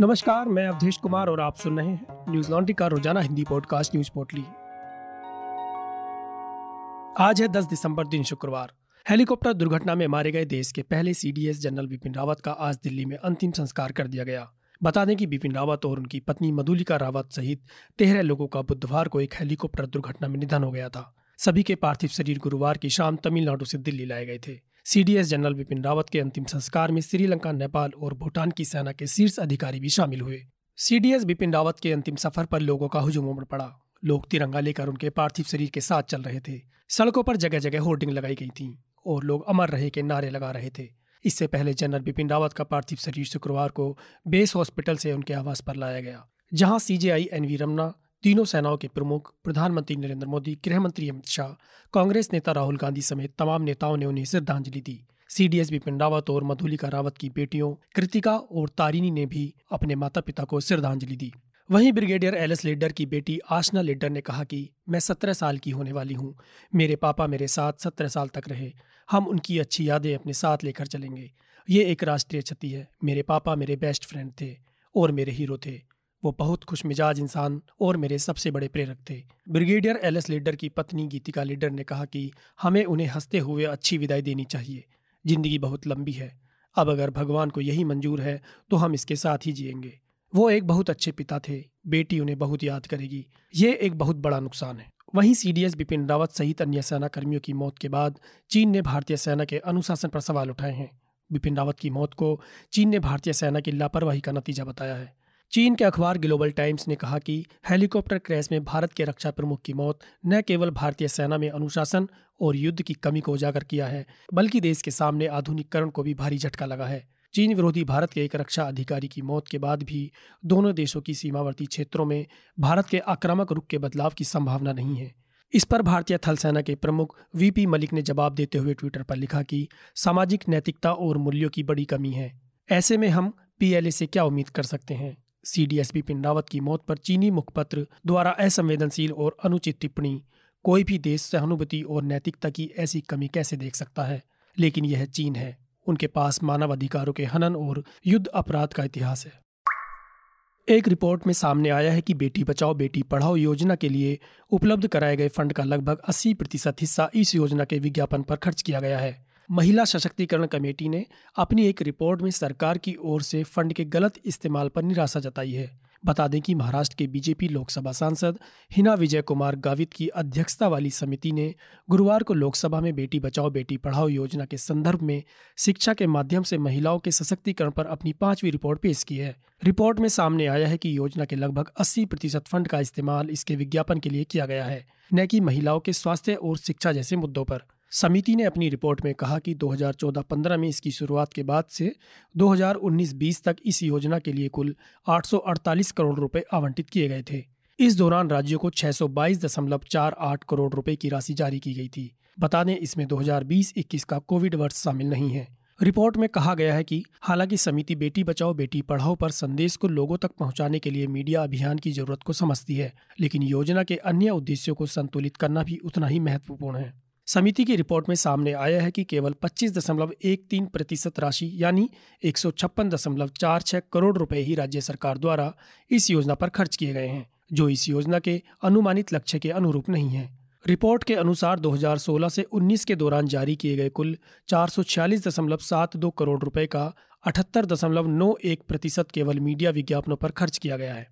नमस्कार, मैं अवधेश कुमार और आप सुन रहे हैं न्यूज़ लॉन्ड्री का रोज़ाना हिंदी पॉडकास्ट न्यूज़ पोर्टली। आज है 10 दिसंबर, दिन शुक्रवार। हेलीकॉप्टर दुर्घटना में मारे गए देश के पहले सीडीएस जनरल बिपिन रावत का आज दिल्ली में अंतिम संस्कार कर दिया गया। बता दें कि बिपिन रावत और उनकी पत्नी मधुलिका रावत सहित तेरह लोगों का बुधवार को एक हेलीकॉप्टर दुर्घटना में निधन हो गया था। सभी के पार्थिव शरीर गुरुवार की शाम तमिलनाडु से दिल्ली लाए गए थे। सीडीएस जनरल बिपिन रावत के अंतिम संस्कार में श्रीलंका, नेपाल और भूटान की सेना के शीर्ष अधिकारी भी शामिल हुए। सीडीएस बिपिन रावत के अंतिम सफ़र पर लोगों का हुजूम उमड़ पड़ा। लोग तिरंगा लेकर उनके पार्थिव शरीर के साथ चल रहे थे। सड़कों पर जगह जगह होर्डिंग लगाई गई थी और लोग अमर रहे के नारे लगा रहे थे। इससे पहले जनरल बिपिन रावत का पार्थिव शरीर शुक्रवार को बेस हॉस्पिटल से उनके आवास पर लाया गया, जहाँ सीजेआई एनवी रमना तीनों सेनाओं के प्रमुख, प्रधानमंत्री नरेंद्र मोदी गृह मंत्री अमित शाह, कांग्रेस नेता राहुल गांधी समेत तमाम नेताओं ने उन्हें श्रद्धांजलि दी। सीडीएस बिपिन रावत और मधुलिका रावत की बेटियों, कृतिका और तारिनी ने भी अपने माता पिता को श्रद्धांजलि दी। वहीं ब्रिगेडियर एल एस लीडर की बेटी आशना लेडर ने कहा कि, मैं सत्रह साल की होने वाली हूँ। मेरे पापा मेरे साथ सत्रह साल तक रहे। हम उनकी अच्छी यादें अपने साथ लेकर चलेंगे। ये एक राष्ट्रीय क्षति है। मेरे पापा मेरे बेस्ट फ्रेंड थे और मेरे हीरो थे। वो बहुत खुश मिजाज इंसान और मेरे सबसे बड़े प्रेरक थे। ब्रिगेडियर एल एस लीडर की पत्नी गीतिका लीडर ने कहा कि हमें उन्हें हँसते हुए अच्छी विदाई देनी चाहिए। ज़िंदगी बहुत लंबी है। अब अगर भगवान को यही मंजूर है तो हम इसके साथ ही जिएँगे। वो एक बहुत अच्छे पिता थे। बेटी उन्हें बहुत याद करेगी। ये एक बहुत बड़ा नुकसान है। वहीं सीडीएस बिपिन रावत सहित अन्य सेना कर्मियों की मौत के बाद चीन ने भारतीय सेना के अनुशासन पर सवाल उठाए हैं। बिपिन रावत की मौत को चीन ने भारतीय सेना की लापरवाही का नतीजा बताया है। चीन के अखबार ग्लोबल टाइम्स ने कहा कि हेलीकॉप्टर क्रैश में भारत के रक्षा प्रमुख की मौत, न केवल भारतीय सेना में अनुशासन और युद्ध की कमी को उजागर किया है, बल्कि देश के सामने आधुनिकरण को भी भारी झटका लगा है। चीन विरोधी भारत के एक रक्षा अधिकारी की मौत के बाद भी दोनों देशों की सीमावर्ती क्षेत्रों में भारत के आक्रामक रुख के बदलाव की संभावना नहीं है। इस पर भारतीय थल सेना के प्रमुख वीपी मलिक ने जवाब देते हुए ट्विटर पर लिखा कि सामाजिक नैतिकता और मूल्यों की बड़ी कमी है। ऐसे में हम पीएलए से क्या उम्मीद कर सकते हैं? सीडीएस बिपिन रावत की मौत पर चीनी मुखपत्र द्वारा असंवेदनशील और अनुचित टिप्पणी। कोई भी देश सहानुभूति और नैतिकता की ऐसी कमी कैसे देख सकता है? लेकिन यह चीन है। उनके पास मानव अधिकारों के हनन और युद्ध अपराध का इतिहास है। एक रिपोर्ट में सामने आया है कि बेटी बचाओ, बेटी पढ़ाओ योजना के लिए उपलब्ध कराए गए फंड का लगभग 80 प्रतिशत हिस्सा इस योजना के विज्ञापन पर खर्च किया गया है। महिला सशक्तिकरण कमेटी ने अपनी एक रिपोर्ट में सरकार की ओर से फंड के गलत इस्तेमाल पर निराशा जताई है। बता दें कि महाराष्ट्र के बीजेपी लोकसभा सांसद हिना विजय कुमार गावित की अध्यक्षता वाली समिति ने गुरुवार को लोकसभा में बेटी बचाओ, बेटी पढ़ाओ योजना के संदर्भ में शिक्षा के माध्यम से महिलाओं के सशक्तिकरण पर अपनी पांचवी रिपोर्ट पेश की है। रिपोर्ट में सामने आया है कि योजना के लगभग 80 प्रतिशत फंड का इस्तेमाल इसके विज्ञापन के लिए किया गया है, न कि महिलाओं के स्वास्थ्य और शिक्षा जैसे मुद्दों पर। समिति ने अपनी रिपोर्ट में कहा कि 2014-15 में इसकी शुरुआत के बाद से 2019-20 तक इस योजना के लिए कुल 848 करोड़ रुपए आवंटित किए गए थे। इस दौरान राज्यों को 622.48 करोड़ रुपए की राशि जारी की गई थी। बता दें, इसमें 2020-21 का कोविड वर्ष शामिल नहीं है। रिपोर्ट में कहा गया है कि हालाँकि समिति बेटी बचाओ, बेटी पढ़ाओ पर संदेश को लोगों तक पहुँचाने के लिए मीडिया अभियान की ज़रूरत को समझती है, लेकिन योजना के अन्य उद्देश्यों को संतुलित करना भी उतना ही महत्वपूर्ण है। समिति की रिपोर्ट में सामने आया है कि केवल पच्चीस दशमलव एक तीन प्रतिशत राशि यानी एक करोड़ रुपए ही राज्य सरकार द्वारा इस योजना पर खर्च किए गए हैं जो इस योजना के अनुमानित लक्ष्य के अनुरूप नहीं है। रिपोर्ट के अनुसार 2016 से 19 के दौरान जारी किए गए कुल चार करोड़ रुपए का अठहत्तर दशमलव नौ एक प्रतिशत केवल मीडिया विज्ञापनों पर खर्च किया गया है।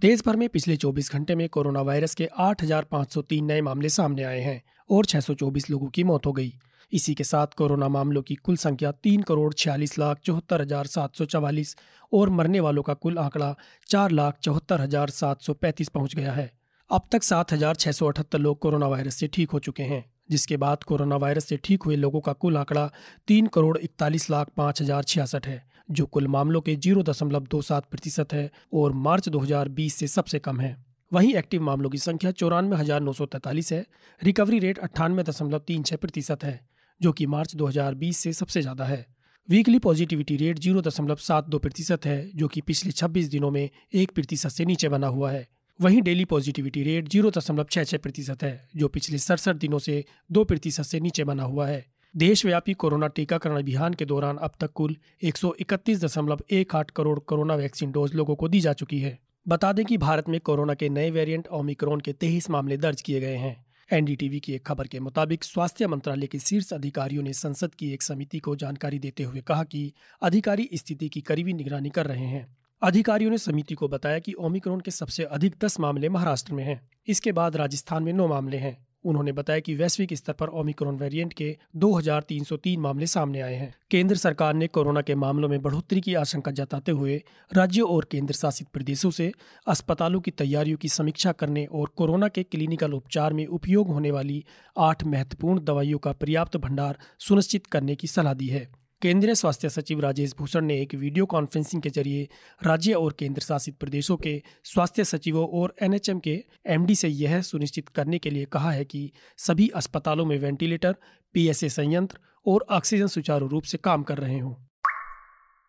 देश भर में पिछले 24 घंटे में कोरोना वायरस के 8,503 नए मामले सामने आए हैं। और 624 लोगों की मौत हो गई। इसी के साथ कोरोना मामलों की कुल संख्या तीन करोड़ छियालीस लाख चौहत्तर हज़ार सात सौ चवालीस और मरने वालों का कुल आंकड़ा चार लाख चौहत्तर हज़ार सात सौ पैंतीस पहुँच गया है। अब तक सात हज़ार छह सौ अठहत्तर लोग कोरोना वायरस से ठीक हो चुके हैं, जिसके बाद कोरोना वायरस से ठीक हुए लोगों का कुल आंकड़ा तीन करोड़ इकतालीस लाख पाँच हज़ार छियासठ है, जो कुल मामलों के ज़ीरो दशमलव दो सात प्रतिशत है और मार्च 2020 से सबसे कम है। वहीं एक्टिव मामलों की संख्या चौरानवे हज़ार नौ सौ तैतालीस है। रिकवरी रेट अट्ठानवे दशमलव तीन छह प्रतिशत है, जो कि मार्च 2020 से सबसे ज़्यादा है। वीकली पॉजिटिविटी रेट ज़ीरो दशमलव सात दो प्रतिशत है, जो कि पिछले 26 दिनों में एक प्रतिशत से नीचे बना हुआ है। वहीं डेली पॉजिटिविटी रेट ज़ीरो दशमलव छः छः प्रतिशत है, जो पिछले सड़सठ दिनों से दो प्रतिशत से नीचे बना हुआ है। देशव्यापी कोरोना टीकाकरण अभियान के दौरान अब तक कुल एक करोड़ कोरोना वैक्सीन डोज लोगों को दी जा चुकी है। बता दें कि भारत में कोरोना के नए वेरिएंट ओमिक्रॉन के तेईस मामले दर्ज किए गए हैं। एनडीटीवी की एक खबर के मुताबिक स्वास्थ्य मंत्रालय के शीर्ष अधिकारियों ने संसद की एक समिति को जानकारी देते हुए कहा कि अधिकारी स्थिति की करीबी निगरानी कर रहे हैं। अधिकारियों ने समिति को बताया कि ओमिक्रॉन के सबसे अधिक दस मामले महाराष्ट्र में हैं। इसके बाद राजस्थान में नौ मामले हैं। उन्होंने बताया कि वैश्विक स्तर पर ओमिक्रॉन वेरिएंट के 2303 मामले सामने आए हैं। केंद्र सरकार ने कोरोना के मामलों में बढ़ोतरी की आशंका जताते हुए राज्यों और केंद्र शासित प्रदेशों से अस्पतालों की तैयारियों की समीक्षा करने और कोरोना के क्लिनिकल उपचार में उपयोग होने वाली आठ महत्वपूर्ण दवाइयों का पर्याप्त भंडार सुनिश्चित करने की सलाह दी है। केंद्रीय स्वास्थ्य सचिव राजेश भूषण ने एक वीडियो कॉन्फ्रेंसिंग के ज़रिए राज्य और केंद्र शासित प्रदेशों के स्वास्थ्य सचिवों और एनएचएम के एमडी से यह सुनिश्चित करने के लिए कहा है कि सभी अस्पतालों में वेंटिलेटर, पीएसए संयंत्र और ऑक्सीजन सुचारू रूप से काम कर रहे हों।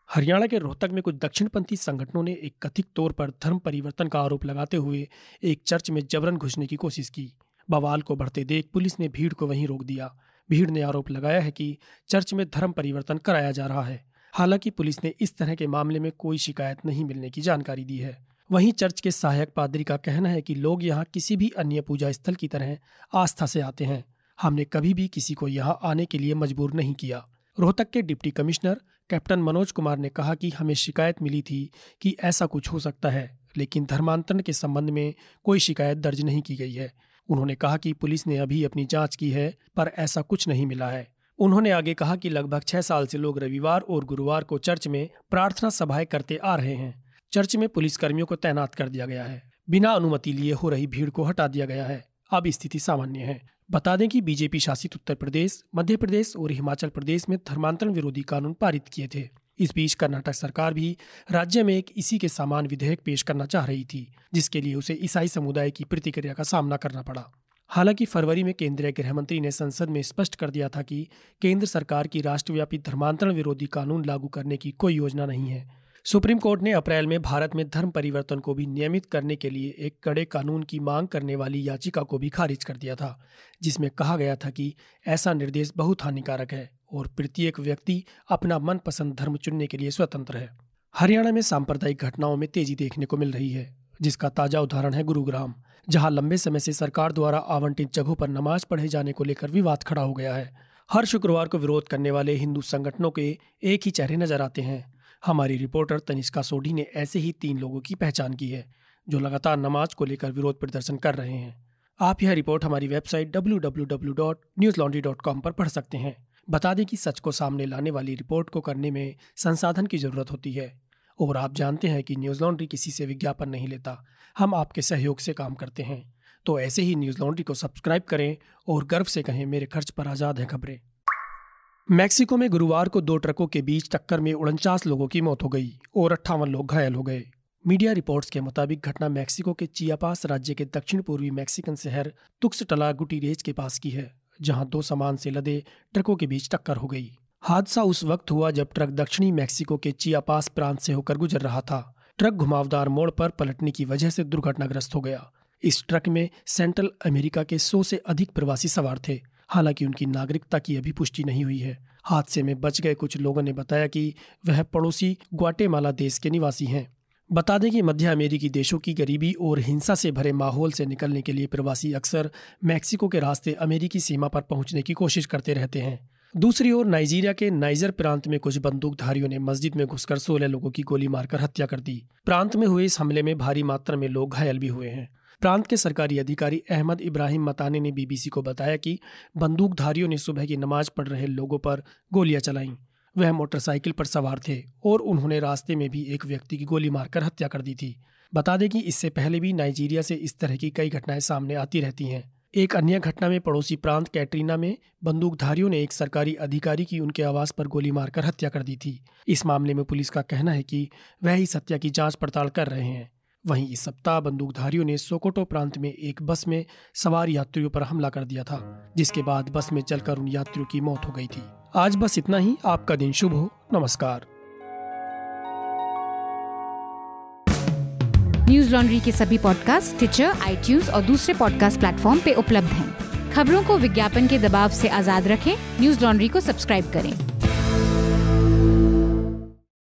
हरियाणा के रोहतक में कुछ दक्षिणपंथी संगठनों ने एक कथित तौर पर धर्म परिवर्तन का आरोप लगाते हुए एक चर्च में जबरन घुसने की कोशिश की। बवाल को बढ़ते देख पुलिस ने भीड़ को वहीं रोक दिया। भीड़ ने आरोप लगाया है कि चर्च में धर्म परिवर्तन कराया जा रहा है। हालाँकि पुलिस ने इस तरह के मामले में कोई शिकायत नहीं मिलने की जानकारी दी है। वहीं चर्च के सहायक पादरी का कहना है कि लोग यहाँ किसी भी अन्य पूजा स्थल की तरह आस्था से आते हैं। हमने कभी भी किसी को यहाँ आने के लिए मजबूर नहीं किया। रोहतक के deputy commissioner captain Manoj Kumar ने कहा कि हमें शिकायत मिली थी कि ऐसा कुछ हो सकता है, लेकिन धर्मांतरण के संबंध में कोई शिकायत दर्ज नहीं की गई है। उन्होंने कहा कि पुलिस ने अभी अपनी जाँच की है, पर ऐसा कुछ नहीं मिला है। उन्होंने आगे कहा कि लगभग छह साल से लोग रविवार और गुरुवार को चर्च में प्रार्थना सभाएँ करते आ रहे हैं। चर्च में पुलिस कर्मियों को तैनात कर दिया गया है। बिना अनुमति लिए हो रही भीड़ को हटा दिया गया है। अब स्थिति सामान्य है। बता दें कि बीजेपी शासित उत्तर प्रदेश, मध्य प्रदेश और हिमाचल प्रदेश में धर्मांतरण विरोधी कानून पारित किए थे। इस बीच कर्नाटक सरकार भी राज्य में एक इसी के समान विधेयक पेश करना चाह रही थी, जिसके लिए उसे ईसाई समुदाय की प्रतिक्रिया का सामना करना पड़ा। हालाँकि फरवरी में केंद्रीय गृह मंत्री ने संसद में स्पष्ट कर दिया था कि केंद्र सरकार की राष्ट्रव्यापी धर्मांतरण विरोधी कानून लागू करने की कोई योजना नहीं है। सुप्रीम कोर्ट ने अप्रैल में भारत में धर्म परिवर्तन को भी नियमित करने के लिए एक कड़े कानून की मांग करने वाली याचिका को भी खारिज कर दिया था, जिसमें कहा गया था कि ऐसा निर्देश बहुत हानिकारक है। और प्रत्येक व्यक्ति अपना मनपसंद धर्म चुनने के लिए स्वतंत्र है। हरियाणा में सांप्रदायिक घटनाओं में तेज़ी देखने को मिल रही है, जिसका ताज़ा उदाहरण है गुरुग्राम, जहाँ लंबे समय से सरकार द्वारा आवंटित जगहों पर नमाज़ पढ़े जाने को लेकर विवाद खड़ा हो गया है। हर शुक्रवार को विरोध करने वाले हिंदू संगठनों के एक ही चेहरे नज़र आते हैं। हमारी रिपोर्टर तनिष्का सोढ़ी ने ऐसे ही तीन लोगों की पहचान की है, जो लगातार नमाज़ को लेकर विरोध प्रदर्शन कर रहे हैं। आप यह रिपोर्ट हमारी वेबसाइट डब्ल्यू पर पढ़ सकते हैं। बता दें कि सच को सामने लाने वाली रिपोर्ट को करने में संसाधन की ज़रूरत होती है। और आप जानते हैं कि न्यूज़ लॉन्ड्री किसी से विज्ञापन नहीं लेता। हम आपके सहयोग से काम करते हैं। तो ऐसे ही न्यूज़ लॉन्ड्री को सब्सक्राइब करें और गर्व से कहें, मेरे खर्च पर आज़ाद हैं खबरें। मैक्सिको में गुरुवार को दो ट्रकों के बीच टक्कर में उनचास लोगों की मौत हो गई और अट्ठावन लोग घायल हो गए। मीडिया रिपोर्ट्स के मुताबिक घटना मैक्सिको के चियापास राज्य के दक्षिण पूर्वी मैक्सिकन शहर तुक्स टला गुटीरेज के पास की है। जहाँ दो सामान से लदे ट्रकों के बीच टक्कर हो गई। हादसा उस वक्त हुआ जब ट्रक दक्षिणी मैक्सिको के चियापास प्रांत से होकर गुजर रहा था। ट्रक घुमावदार मोड़ पर पलटने की वजह से दुर्घटनाग्रस्त हो गया। इस ट्रक में सेंट्रल अमेरिका के सौ से अधिक प्रवासी सवार थे। हालाँकि उनकी नागरिकता की अभी पुष्टि नहीं हुई है। हादसे में बच गए कुछ लोगों ने बताया कि वह पड़ोसी ग्वाटेमाला देश के निवासी हैं। बता दें कि मध्य अमेरिकी देशों की गरीबी और हिंसा से भरे माहौल से निकलने के लिए प्रवासी अक्सर मैक्सिको के रास्ते अमेरिकी सीमा पर पहुँचने की कोशिश करते रहते हैं। दूसरी ओर, नाइजीरिया के नाइजर प्रांत में कुछ बंदूकधारियों ने मस्जिद में घुसकर सोलह लोगों की गोली मारकर हत्या कर दी। प्रांत में हुए इस हमले में भारी मात्रा में लोग घायल भी हुए हैं। प्रांत के सरकारी अधिकारी अहमद इब्राहिम मताने ने बीबीसी को बताया कि बंदूकधारियों ने सुबह की नमाज़ पढ़ रहे लोगों पर गोलियाँ चलाईं। वह मोटरसाइकिल पर सवार थे और उन्होंने रास्ते में भी एक व्यक्ति की गोली मारकर हत्या कर दी थी। बता दें कि इससे पहले भी नाइजीरिया से इस तरह की कई घटनाएँ सामने आती रहती हैं। एक अन्य घटना में पड़ोसी प्रांत कैटरीना में बंदूकधारियों ने एक सरकारी अधिकारी की उनके आवास पर गोली मारकर हत्या कर दी थी। इस मामले में पुलिस का कहना है कि वह इस हत्या की जाँच पड़ताल कर रहे हैं। वहीं इस सप्ताह बंदूकधारियों ने सोकोटो प्रांत में एक बस में सवार यात्रियों पर हमला कर दिया था, जिसके बाद बस में चलकर उन यात्रियों की मौत हो गई थी। आज बस इतना ही। आपका दिन शुभ हो। नमस्कार। न्यूज़ लॉन्ड्री के सभी पॉडकास्ट ट्विटर आई और दूसरे पॉडकास्ट प्लेटफॉर्म पे उपलब्ध हैं। खबरों को विज्ञापन के दबाव से आज़ाद रखें। न्यूज़ लॉन्ड्री को सब्सक्राइब करें।